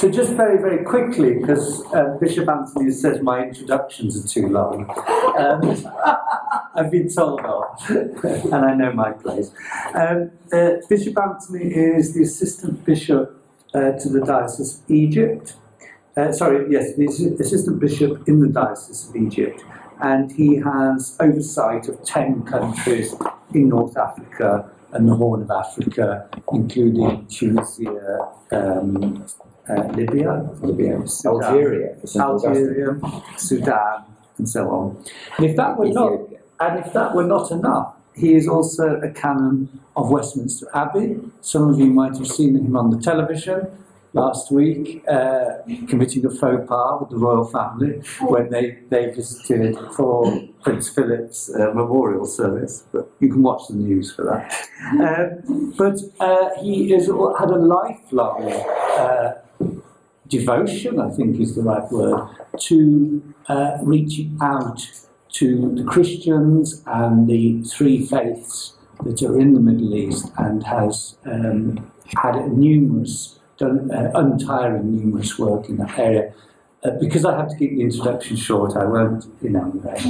So just very, very quickly, because uh, Bishop Anthony says my introductions are too long. Um, I've been told off, and I know my place. Um, uh, Bishop Anthony is the Assistant Bishop uh, to the Diocese of Egypt. Uh, sorry, yes, the Assistant Bishop in the Diocese of Egypt. And he has oversight of 10 countries in North Africa and the Horn of Africa, including Tunisia, um, uh, Libya, Libya, Sudan, Algeria, Algeria, Sudan, and so on. And if that were not, and if that were not enough, he is also a canon of Westminster Abbey. Some of you might have seen him on the television last week, uh, committing a faux pas with the royal family when they, they visited for Prince Philip's uh, memorial service. But you can watch the news for that. Um, but uh, he has had a lifelong uh, devotion, I think is the right word, to uh, reaching out to the Christians and the three faiths that are in the Middle East and has um, had numerous done uh, untiring, numerous work in that area. Uh, because I have to keep the introduction short, I won't enumerate.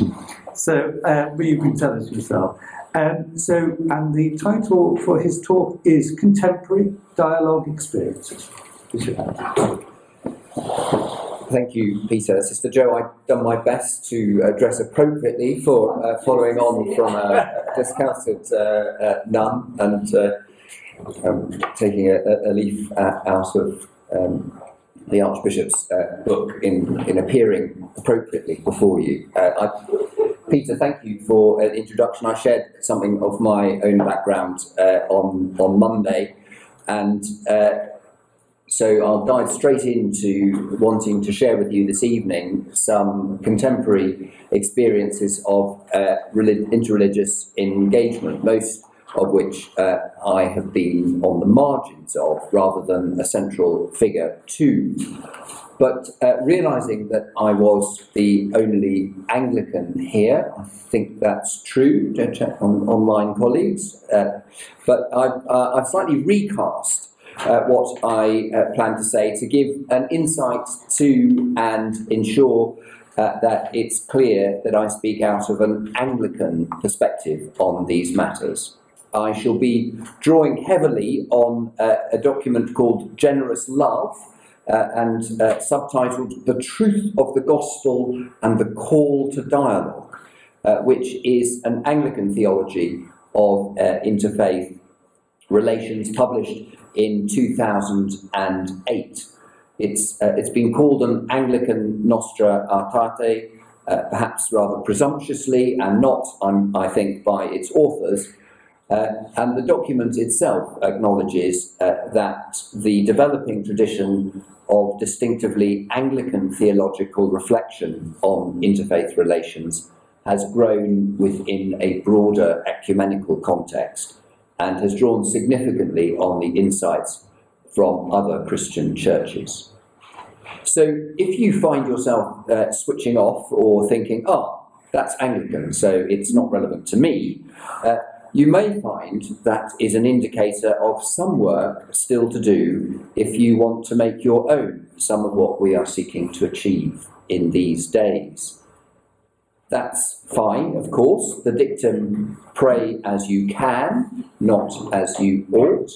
So, uh, but you can tell us yourself. Um, so, and the title for his talk is Contemporary Dialogue Experiences. Thank you, Peter. Sister Joe, I've done my best to address appropriately for uh, following on from a, a discalced uh, uh, nun and uh, um, taking a, a leaf uh, out of um, the Archbishop's uh, book in, in appearing appropriately before you. Uh, I, Peter, thank you for an introduction. I shared something of my own background uh, on, on Monday, and uh, so I'll dive straight into wanting to share with you this evening some contemporary experiences of uh, interreligious engagement. Most of which uh, I have been on the margins of rather than a central figure to. But uh, realizing that I was the only Anglican here, I think that's true. Don't check on online colleagues. Uh, but I've, uh, I've, slightly recast uh, what I uh, plan to say to give an insight to and ensure uh, that it's clear that I speak out of an Anglican perspective on these matters. I shall be drawing heavily on uh, a document called Generous Love uh, and uh, subtitled The Truth of the Gospel and the Call to Dialogue, uh, which is an Anglican theology of uh, interfaith relations published in 2008. It's, uh, it's been called an Anglican Nostra Aetate, perhaps rather presumptuously, and not, um, I think, by its authors. Uh, and the document itself acknowledges uh, that the developing tradition of distinctively Anglican theological reflection on interfaith relations has grown within a broader ecumenical context and has drawn significantly on the insights from other Christian churches. So if you find yourself uh, switching off or thinking, oh, that's Anglican, so it's not relevant to me, uh, you may find that is an indicator of some work still to do if you want to make your own some of what we are seeking to achieve in these days. That's fine, of course. The dictum, pray as you can, not as you ought.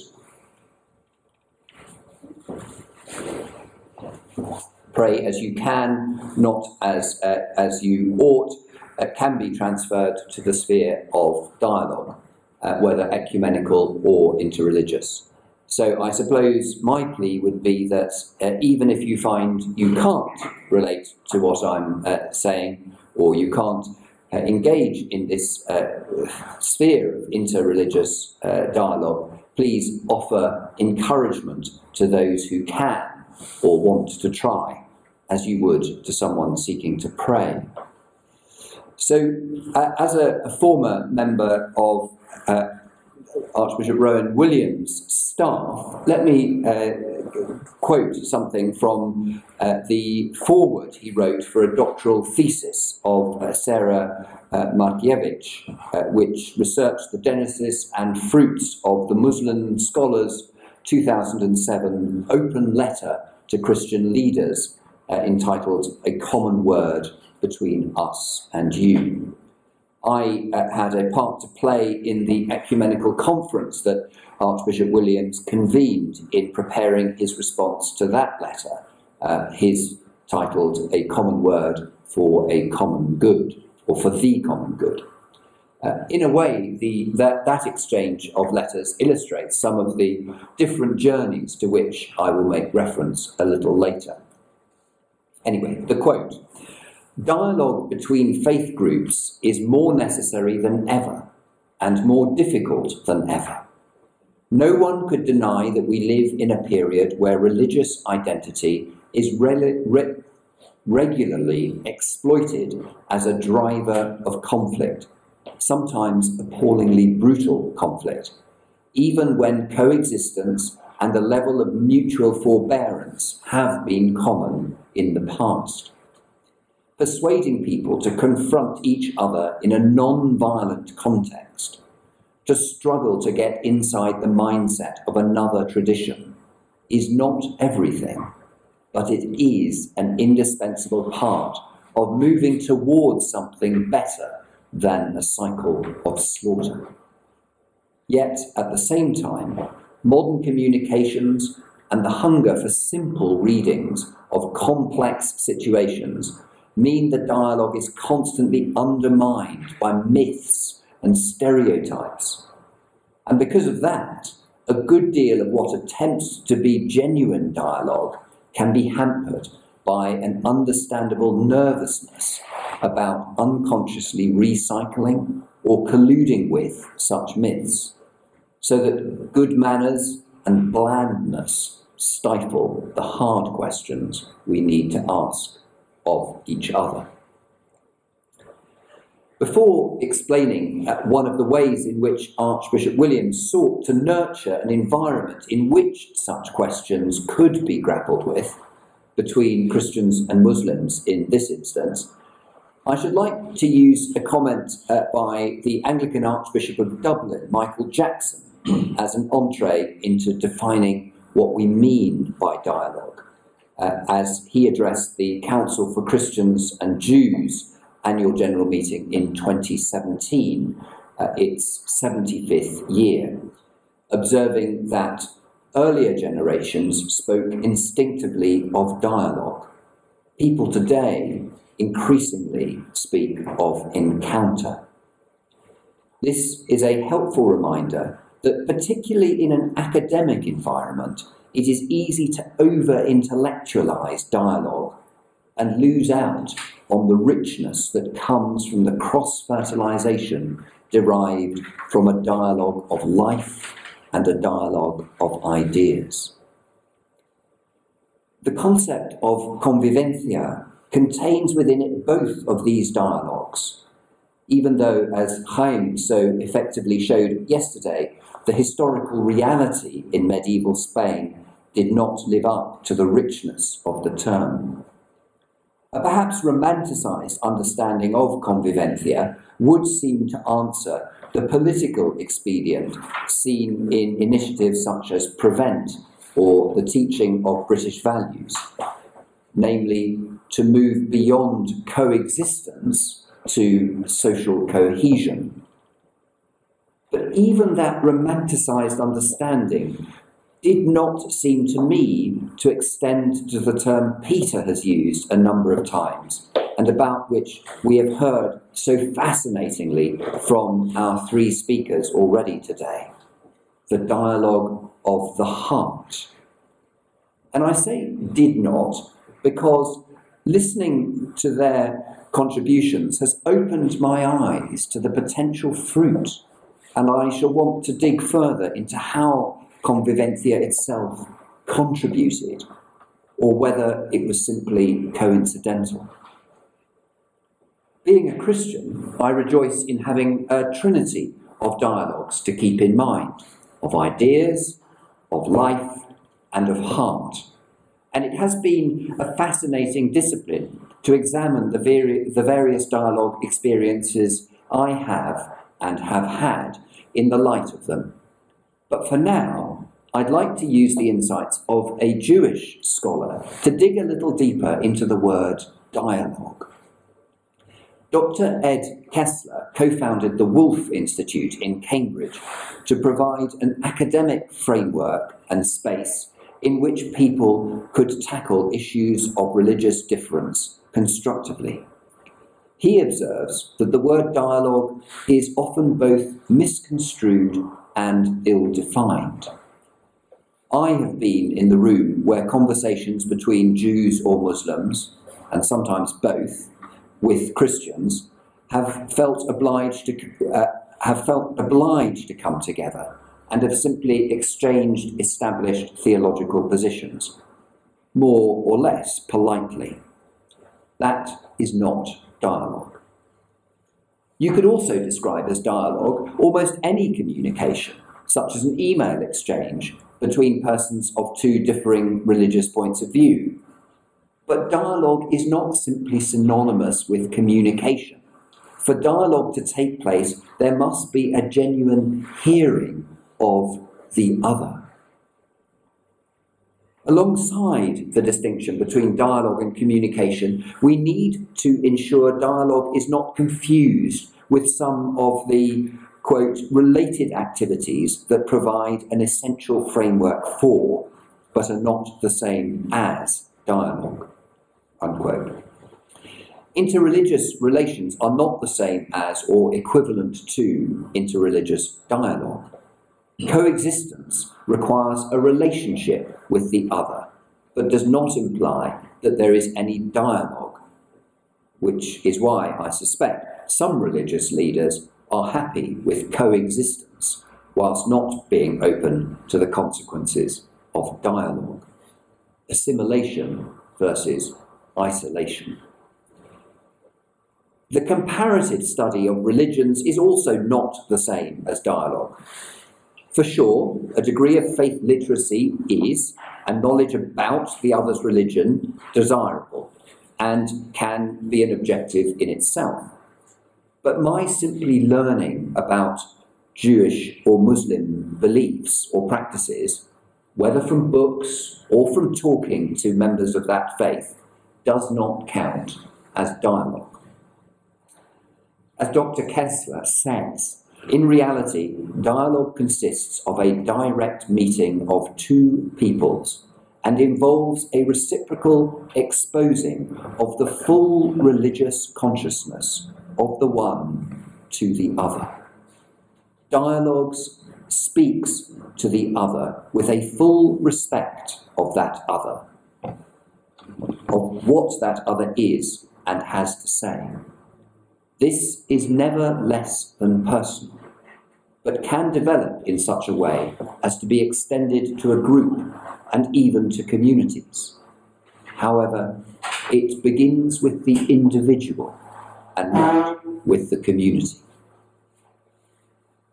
Pray as you can, not as, uh, as you ought, uh, can be transferred to the sphere of dialogue uh, whether ecumenical or interreligious. So I suppose my plea would be that uh, even if you find you can't relate to what I'm uh, saying, or you can't uh, engage in this uh, sphere of interreligious uh, dialogue, please offer encouragement to those who can or want to try, as you would to someone seeking to pray. So, as a, a, former member of uh, Archbishop Rowan Williams' staff, let me uh, quote something from uh, the foreword he wrote for a doctoral thesis of uh, Sarah uh, Markiewicz, uh, which researched the genesis and fruits of the Muslim scholars' 2007 open letter to Christian leaders uh, entitled A Common Word Between Us and You. I uh, had a part to play in the ecumenical conference that Archbishop Williams convened in preparing his response to that letter, uh, his titled A Common Word for a Common Good, or for the Common Good. Uh, in a way, the, that, that exchange of letters illustrates some of the different journeys to which I will make reference a little later. Anyway, the quote Dialogue between faith groups is more necessary than ever and more difficult than ever. No one could deny that we live in a period where religious identity is re- re- regularly exploited as a driver of conflict, sometimes appallingly brutal conflict, even when coexistence and a level of mutual forbearance have been common in the past. Persuading people to confront each other in a non violent context, to struggle to get inside the mindset of another tradition, is not everything but it is an indispensable part of moving towards something better than a cycle of slaughter. Yet, at the same time, modern communications and the hunger for simple readings of complex situations mean the dialogue is constantly undermined by myths and stereotypes. And because of that, a good deal of what attempts to be genuine dialogue can be hampered by an understandable nervousness about unconsciously recycling or colluding with such myths, so that good manners and blandness stifle the hard questions we need to ask of each other. Before explaining uh, one of the ways in which Archbishop Williams sought to nurture an environment in which such questions could be grappled with between Christians and Muslims in this instance, I should like to use a comment uh, by the Anglican Archbishop of Dublin, Michael Jackson, as an entree into defining what we mean by dialogue, uh, as he addressed the Council for Christians and Jews annual general meeting in 2017, uh, its 75th year, observing that earlier generations spoke instinctively of dialogue. People today increasingly speak of encounter. This is a helpful reminder that, particularly in an academic environment, it is easy to over intellectualize dialogue and lose out on the richness that comes from the cross fertilization derived from a dialogue of life and a dialogue of ideas. The concept of convivencia contains within it both of these dialogues, even though, as Chaim so effectively showed yesterday, the historical reality in medieval Spain did not live up to the richness of the term. A perhaps romanticized understanding of convivencia would seem to answer the political expedient seen in initiatives such as Prevent or the teaching of British values, namely to move beyond coexistence to social cohesion. But even that romanticized understanding did not seem to me to extend to the term Peter has used a number of times, and about which we have heard so fascinatingly from our three speakers already today the dialogue of the heart. And I say did not because listening to their contributions has opened my eyes to the potential fruit, and I shall want to dig further into how convivencia itself contributed, or whether it was simply coincidental. Being a Christian, I rejoice in having a trinity of dialogues to keep in mind of ideas, of life, and of heart. And it has been a fascinating discipline to examine the, vari- the various dialogue experiences I have and have had in the light of them. But for now, I'd like to use the insights of a Jewish scholar to dig a little deeper into the word dialogue. Dr. Ed Kessler co founded the Woolf Institute in Cambridge to provide an academic framework and space in which people could tackle issues of religious difference constructively. He observes that the word dialogue is often both misconstrued and ill defined. I have been in the room where conversations between Jews or Muslims, and sometimes both, with Christians, have felt obliged to uh, have felt obliged to come together and have simply exchanged established theological positions, more or less politely. That is not dialogue. You could also describe as dialogue almost any communication, such as an email exchange between persons of two differing religious points of view. But dialogue is not simply synonymous with communication. For dialogue to take place, there must be a genuine hearing of the other. Alongside the distinction between dialogue and communication, we need to ensure dialogue is not confused with some of the quote, related activities that provide an essential framework for, but are not the same as dialogue, unquote. Interreligious relations are not the same as or equivalent to interreligious dialogue. Coexistence requires a relationship with the other, but does not imply that there is any dialogue, which is why I suspect some religious leaders are happy with coexistence whilst not being open to the consequences of dialogue. Assimilation versus isolation. The comparative study of religions is also not the same as dialogue. For sure, a degree of faith literacy is, and knowledge about the other's religion, desirable and can be an objective in itself. But my simply learning about Jewish or Muslim beliefs or practices, whether from books or from talking to members of that faith, does not count as dialogue. As Dr. Kessler says, in reality, dialogue consists of a direct meeting of two peoples and involves a reciprocal exposing of the full religious consciousness of the one to the other. Dialogues speaks to the other with a full respect of that other, of what that other is and has to say. This is never less than personal, but can develop in such a way as to be extended to a group and even to communities. However, it begins with the individual and not with the community.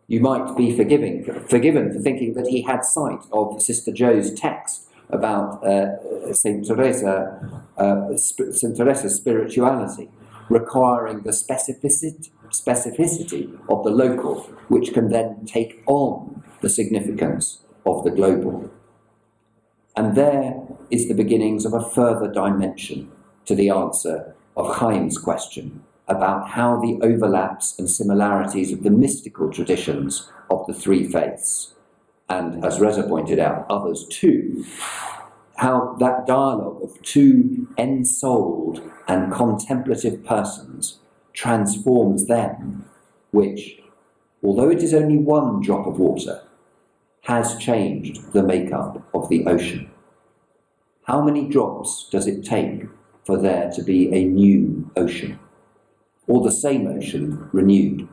You might be forgiving, forgiven for thinking that he had sight of Sister Joe's text about uh, Saint Teresa, uh, Saint Teresa's spirituality, requiring the specificity, specificity of the local, which can then take on the significance of the global. And there is the beginnings of a further dimension to the answer of Chaim's question about how the overlaps and similarities of the mystical traditions of the three faiths, and as Reza pointed out, others too, how that dialogue of two ensouled and contemplative persons transforms them, which, although it is only one drop of water, has changed the makeup of the ocean. How many drops does it take for there to be a new ocean? Or the same ocean renewed.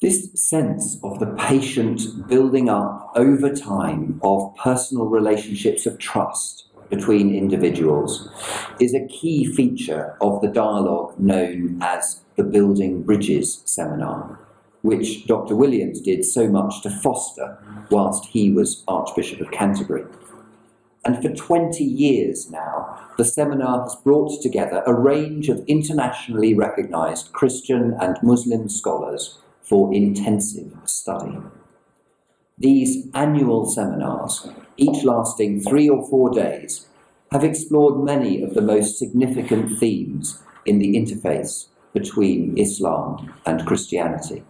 This sense of the patient building up over time of personal relationships of trust between individuals is a key feature of the dialogue known as the Building Bridges seminar, which Dr. Williams did so much to foster whilst he was Archbishop of Canterbury. And for 20 years now, the seminar has brought together a range of internationally recognized Christian and Muslim scholars for intensive study. these annual seminars, each lasting three or four days, have explored many of the most significant themes in the interface between Islam and Christianity.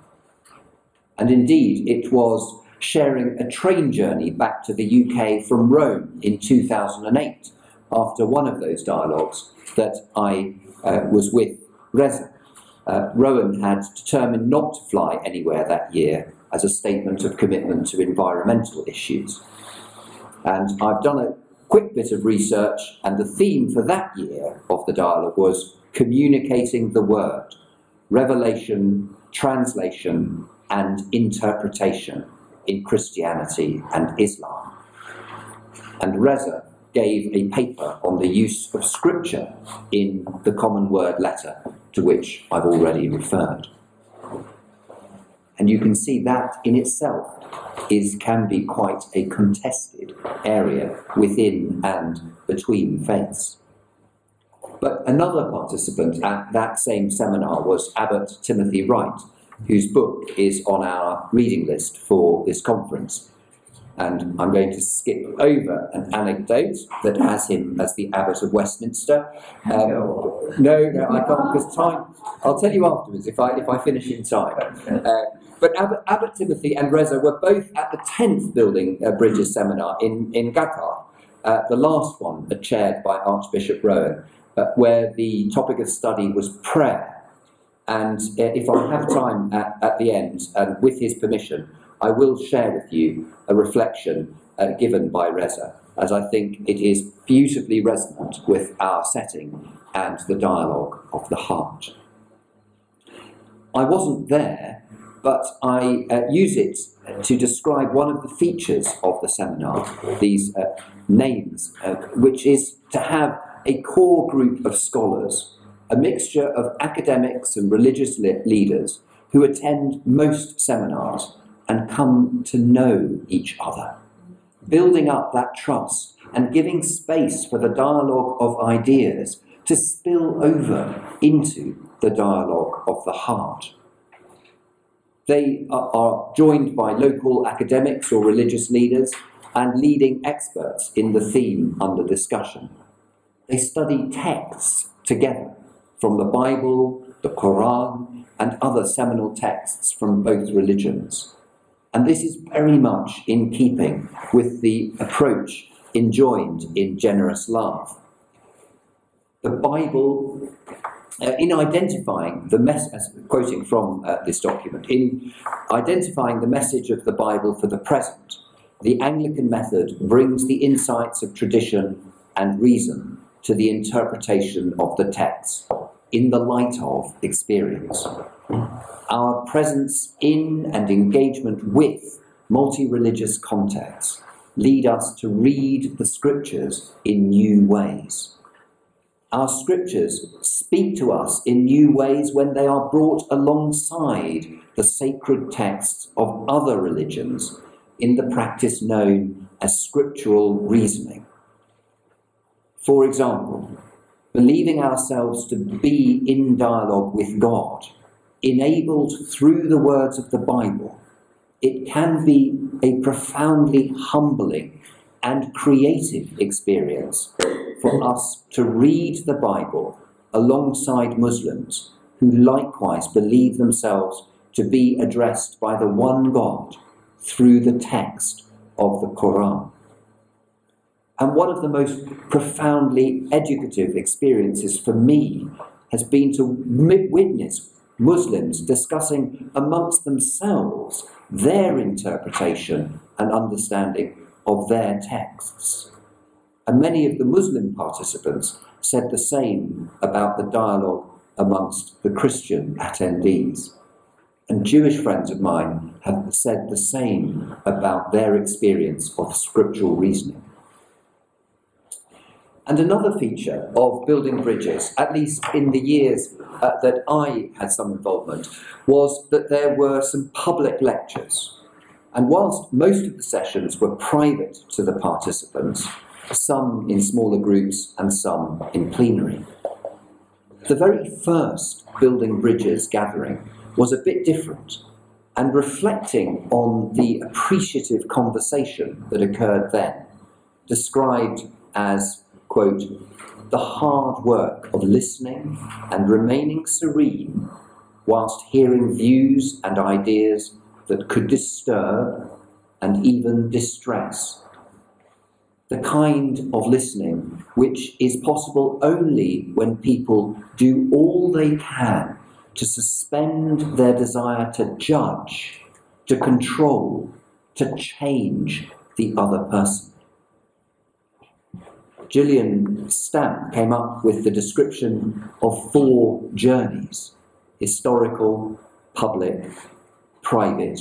And indeed, it was sharing a train journey back to the UK from Rome in 2008 after one of those dialogues that I uh, was with Reza. Uh, Rowan had determined not to fly anywhere that year as a statement of commitment to environmental issues. And I've done a quick bit of research, and the theme for that year of the dialogue was communicating the word, revelation, translation, and interpretation in Christianity and Islam. And Reza gave a paper on the use of scripture in the common word letter, to which I've already referred. And you can see that in itself is, can be quite a contested area within and between faiths. But another participant at that same seminar was Abbot Timothy Wright, whose book is on our reading list for this conference. And I'm going to skip over an anecdote that has him as the Abbot of Westminster. Um, no, no, I can't because time. I'll tell you afterwards if I if I finish in time. Uh, but Abbot, Abbot, Timothy and Reza were both at the 10th Building uh, Bridges seminar in, in Qatar, uh, the last one chaired by Archbishop Rowan, uh, where the topic of study was prayer. And uh, if I have time at, at the end, and with his permission, I will share with you a reflection uh, given by Reza, as I think it is beautifully resonant with our setting and the dialogue of the heart. I wasn't there, but I uh, use it to describe one of the features of the seminar, these uh, names, uh, which is to have a core group of scholars a mixture of academics and religious leaders who attend most seminars and come to know each other, building up that trust and giving space for the dialogue of ideas to spill over into the dialogue of the heart. They are joined by local academics or religious leaders and leading experts in the theme under discussion. They study texts together from the Bible, the Quran, and other seminal texts from both religions. And this is very much in keeping with the approach enjoined in generous love. The Bible, uh, in identifying the message, quoting from uh, this document, in identifying the message of the Bible for the present, the Anglican method brings the insights of tradition and reason to the interpretation of the text in the light of experience. Our presence in and engagement with multi religious contexts lead us to read the scriptures in new ways. Our scriptures speak to us in new ways when they are brought alongside the sacred texts of other religions in the practice known as scriptural reasoning. For example, believing ourselves to be in dialogue with God, enabled through the words of the Bible, it can be a profoundly humbling and creative experience for us to read the Bible alongside Muslims who likewise believe themselves to be addressed by the one God through the text of the Quran. And one of the most profoundly educative experiences for me has been to witness Muslims discussing amongst themselves their interpretation and understanding of their texts. And many of the Muslim participants said the same about the dialogue amongst the Christian attendees. And Jewish friends of mine have said the same about their experience of scriptural reasoning. And another feature of building bridges, at least in the years uh, that I had some involvement, was that there were some public lectures. And whilst most of the sessions were private to the participants, some in smaller groups and some in plenary, the very first Building Bridges gathering was a bit different. and reflecting on the appreciative conversation that occurred then, described as, quote, the hard work of listening and remaining serene whilst hearing views and ideas that could disturb and even distress. The kind of listening which is possible only when people do all they can to suspend their desire to judge, to control, to change the other person. Gillian Stamp came up with the description of four journeys historical, public, private,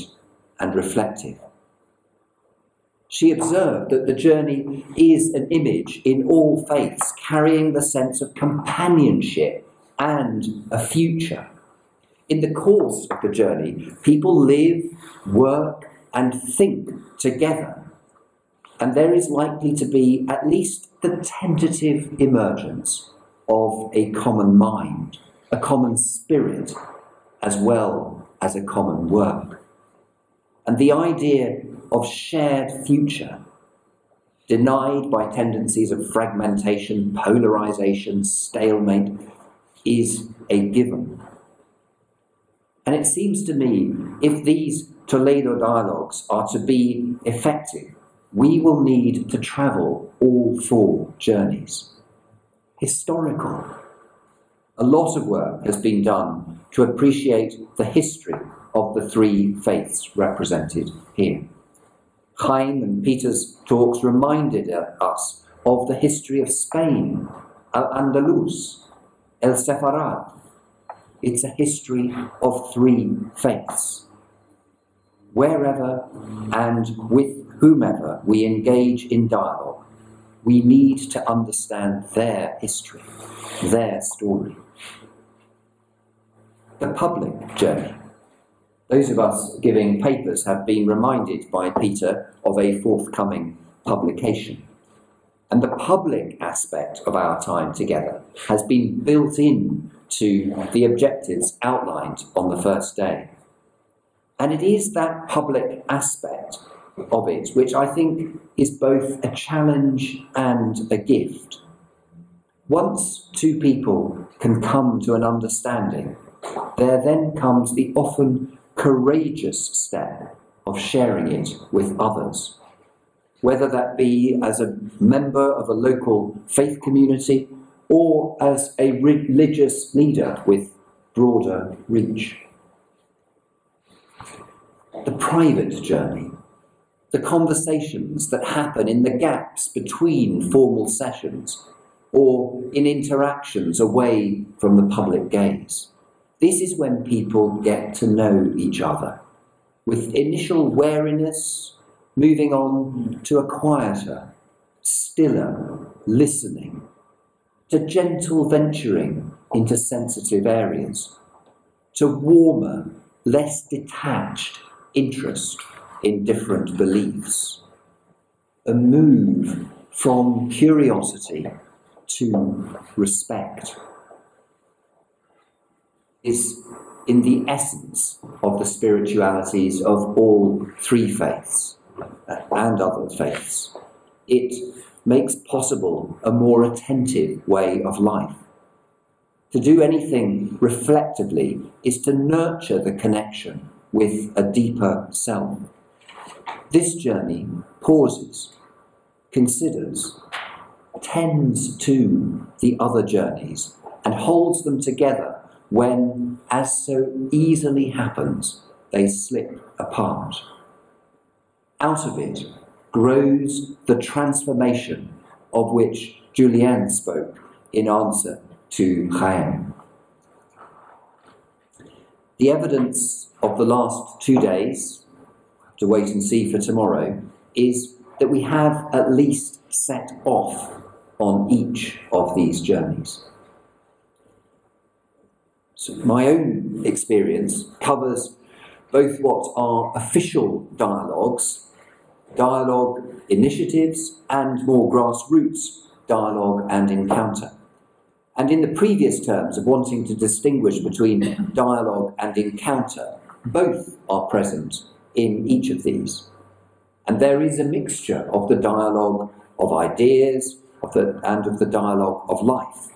and reflective. She observed that the journey is an image in all faiths, carrying the sense of companionship and a future. In the course of the journey, people live, work, and think together. And there is likely to be at least the tentative emergence of a common mind, a common spirit, as well as a common work. And the idea of shared future, denied by tendencies of fragmentation, polarization, stalemate, is a given. And it seems to me, if these Toledo dialogues are to be effective, we will need to travel all four journeys. Historical. A lot of work has been done to appreciate the history of the three faiths represented here. Chaim and Peter's talks reminded us of the history of Spain, Al Andalus, El Sefarad. It's a history of three faiths. Wherever and with whomever we engage in dialogue, we need to understand their history, their story. The public journey. Those of us giving papers have been reminded by Peter of a forthcoming publication. And the public aspect of our time together has been built in to the objectives outlined on the first day. And it is that public aspect of it, which I think is both a challenge and a gift. Once two people can come to an understanding, there then comes the often courageous step of sharing it with others. Whether that be as a member of a local faith community or as a religious leader with broader reach. The private journey the conversations that happen in the gaps between formal sessions or in interactions away from the public gaze. This is when people get to know each other with initial wariness, moving on to a quieter, stiller listening, to gentle venturing into sensitive areas, to warmer, less detached interest in different beliefs. A move from curiosity to respect is in the essence of the spiritualities of all three faiths and other faiths. It makes possible a more attentive way of life. To do anything reflectively is to nurture the connection with a deeper self. This journey pauses, considers, tends to the other journeys, and holds them together when, as so easily happens, they slip apart. Out of it grows the transformation of which Julian spoke in answer to Chaim. The evidence of the last two days to wait and see for tomorrow is that we have at least set off on each of these journeys. So my own experience covers both what are official dialogues, dialogue initiatives, and more grassroots dialogue and encounter. And in the previous terms of wanting to distinguish between dialogue and encounter, both are present in each of these. And there is a mixture of the dialogue of ideas of the, and of the dialogue of life.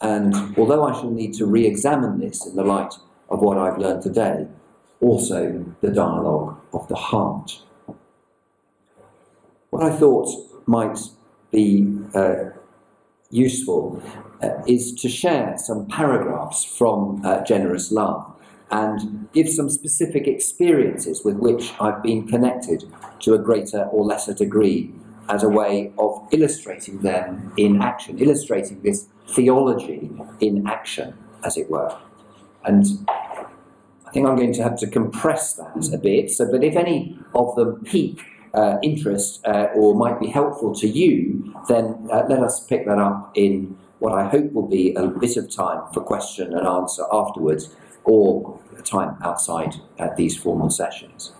And although I shall need to re examine this in the light of what I've learned today, also the dialogue of the heart. What I thought might be uh, useful uh, is to share some paragraphs from uh, Generous Love and give some specific experiences with which I've been connected to a greater or lesser degree as a way of illustrating them in action, illustrating this theology in action, as it were. And I think I'm going to have to compress that a bit, so that if any of them pique uh, interest uh, or might be helpful to you, then uh, let us pick that up in what I hope will be a bit of time for question and answer afterwards, or time outside these formal sessions.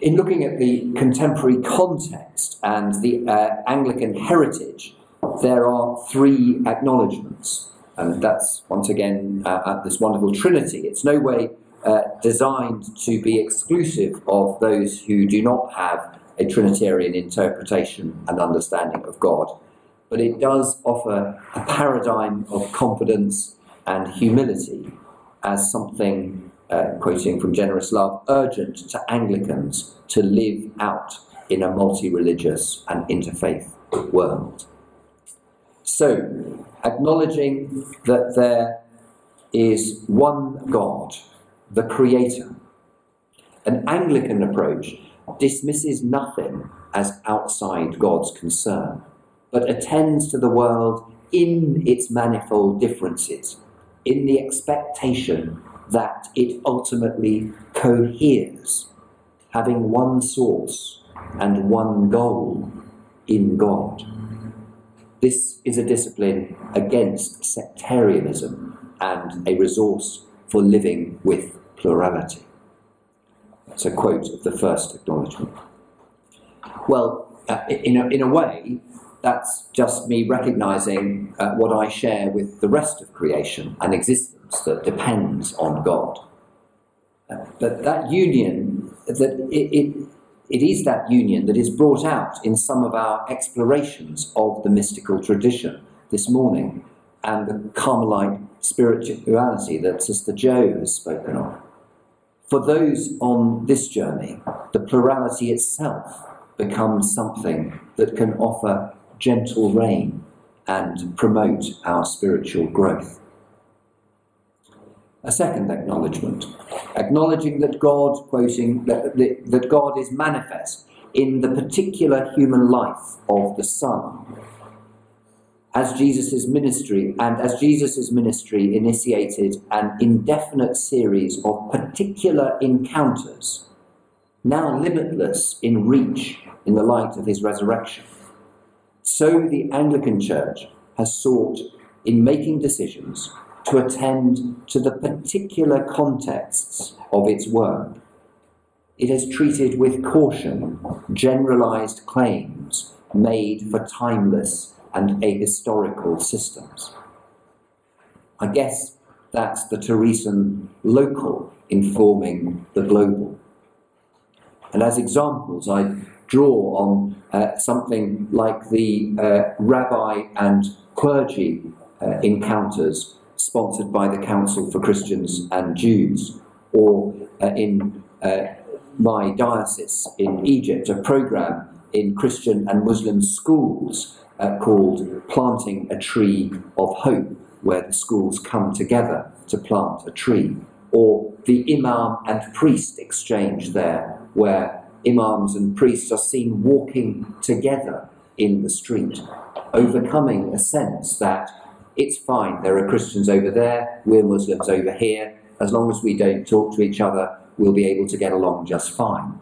In looking at the contemporary context and the uh, Anglican heritage, there are three acknowledgements. And that's once again uh, this wonderful trinity. It's no way uh, designed to be exclusive of those who do not have a Trinitarian interpretation and understanding of God, but it does offer a paradigm of confidence and humility as something, uh, quoting from Generous Love, urgent to Anglicans to live out in a multi religious and interfaith world. So, acknowledging that there is one God, the Creator. An Anglican approach dismisses nothing as outside God's concern, but attends to the world in its manifold differences in the expectation that it ultimately coheres, having one source and one goal in God. This is a discipline against sectarianism and a resource for living with plurality. It's a quote of the first acknowledgement. Well, uh, in, a, in a way, that's just me recognizing uh, what I share with the rest of creation, an existence that depends on God. Uh, but that union, that it, it, it is that union that is brought out in some of our explorations of the mystical tradition this morning and the Carmelite spirituality that Sister Jo has spoken of. For those on this journey, the plurality itself becomes something that can offer gentle rain and promote our spiritual growth. A second acknowledgement, acknowledging that God, quoting, that, that God is manifest in the particular human life of the Son. As Jesus' ministry, and as Jesus' ministry initiated an indefinite series of particular encounters, now limitless in reach in the light of his resurrection so the Anglican Church has sought, in making decisions, to attend to the particular contexts of its work. It has treated with caution generalized claims made for timeless and ahistorical systems. I guess that's the Teresan local informing the global. And as examples, I draw on uh, something like the uh, rabbi and clergy uh, encounters sponsored by the Council for Christians and Jews, or uh, in uh, my diocese in Egypt, a program in Christian and Muslim schools called Planting a Tree of Hope, where the schools come together to plant a tree, or the imam and priest exchange there, where imams and priests are seen walking together in the street, overcoming a sense that it's fine, there are Christians over there, we're Muslims over here, as long as we don't talk to each other, we'll be able to get along just fine.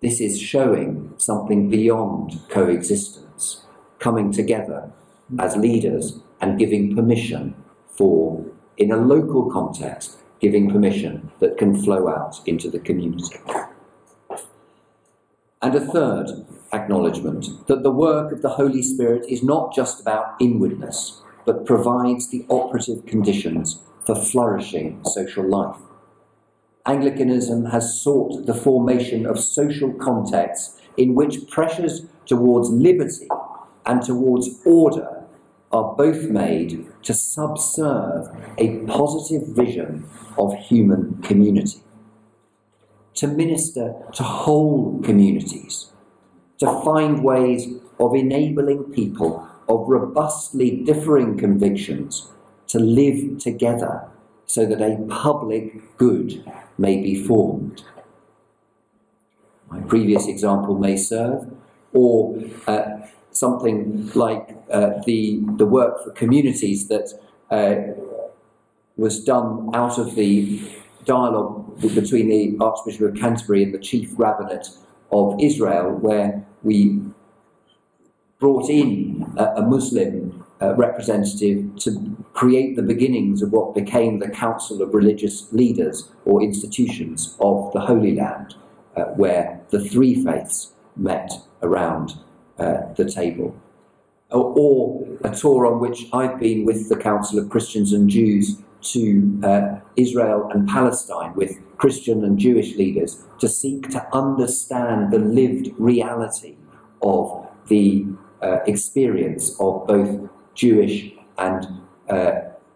This is showing something beyond coexistence, coming together as leaders and giving permission for, in a local context, giving permission that can flow out into the community. And a third acknowledgement that the work of the Holy Spirit is not just about inwardness, but provides the operative conditions for flourishing social life. Anglicanism has sought the formation of social contexts in which pressures towards liberty and towards order are both made to subserve a positive vision of human community, to minister to whole communities, to find ways of enabling people of robustly differing convictions to live together so that a public good may be formed. My previous example may serve, or uh, something like uh, the, the work for communities that uh, was done out of the dialogue between the Archbishop of Canterbury and the Chief Rabbinate of Israel, where we brought in a, a Muslim uh, representative to create the beginnings of what became the Council of Religious Leaders or institutions of the Holy Land, uh, where the three faiths met around uh, the table. Or, or, a tour on which I've been with the Council of Christians and Jews to uh, Israel and Palestine with Christian and Jewish leaders to seek to understand the lived reality of the uh, experience of both Jewish and uh,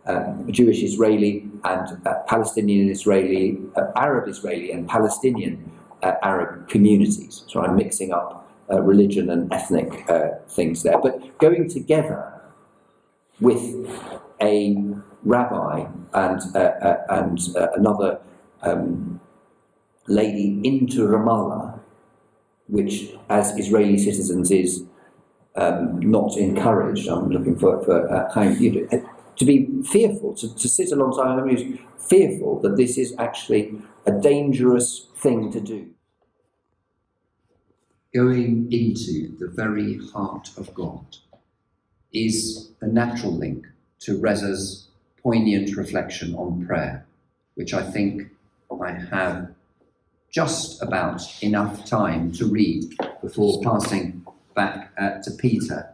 uh, Jewish Israeli and uh, Palestinian Israeli, uh, Arab Israeli and Palestinian Arab communities. So I'm mixing up religion and ethnic things there. But going together with a rabbi and, and another um, lady into Ramallah, which, as Israeli citizens, is um, not encouraged. I'm looking for, for uh, you know, to be fearful, to, to sit alongside them is fearful that this is actually a dangerous thing to do. Going into the very heart of God is a natural link to Reza's poignant reflection on prayer, which I think I have just about enough time to read before passing back uh, to Peter.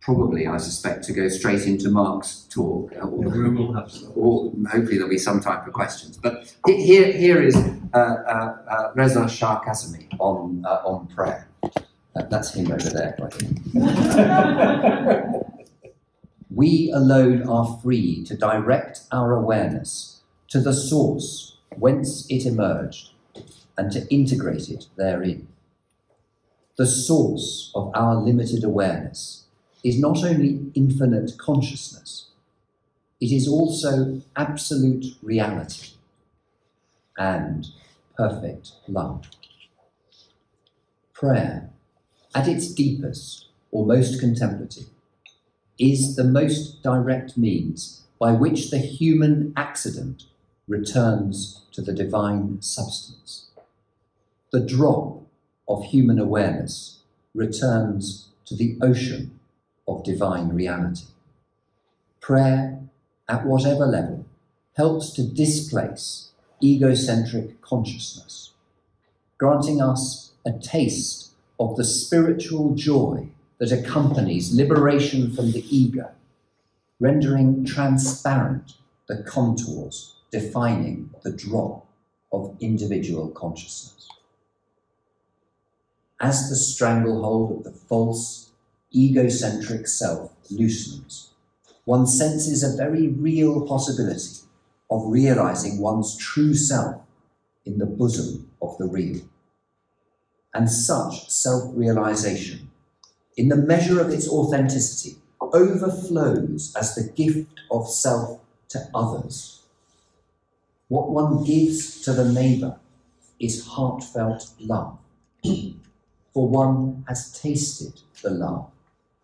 Probably, I suspect, to go straight into Mark's talk. Uh, or, or hopefully there'll be some time for questions. But here, here is uh, uh, uh Reza Shah Kazemi on, uh, on prayer. that's him over there, we alone are free to direct our awareness to the source whence it emerged and to integrate it therein the source of our limited awareness is not only infinite consciousness, it is also absolute reality and perfect love. Prayer, at its deepest or most contemplative, is the most direct means by which the human accident returns to the divine substance. The drop of human awareness returns to the ocean of divine reality. Prayer, at whatever level, helps to displace egocentric consciousness, granting us a taste of the spiritual joy that accompanies liberation from the ego, rendering transparent the contours defining the drop of individual consciousness as the stranglehold of the false, egocentric self loosens, one senses a very real possibility of realizing one's true self in the bosom of the real. And such self realization, in the measure of its authenticity, overflows as the gift of self to others. What one gives to the neighbour is heartfelt love for one has tasted the love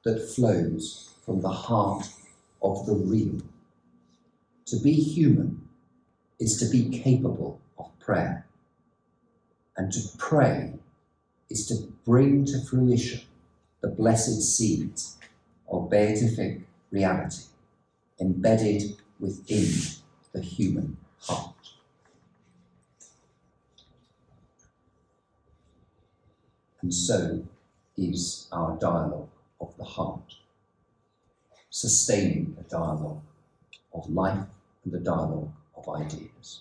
that flows from the heart of the real. To be human is to be capable of prayer, and to pray is to bring to fruition the blessed seed of beatific reality embedded within the human heart. And so is our dialogue of the heart, sustaining a dialogue of life and the dialogue of ideas.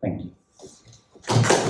Thank you.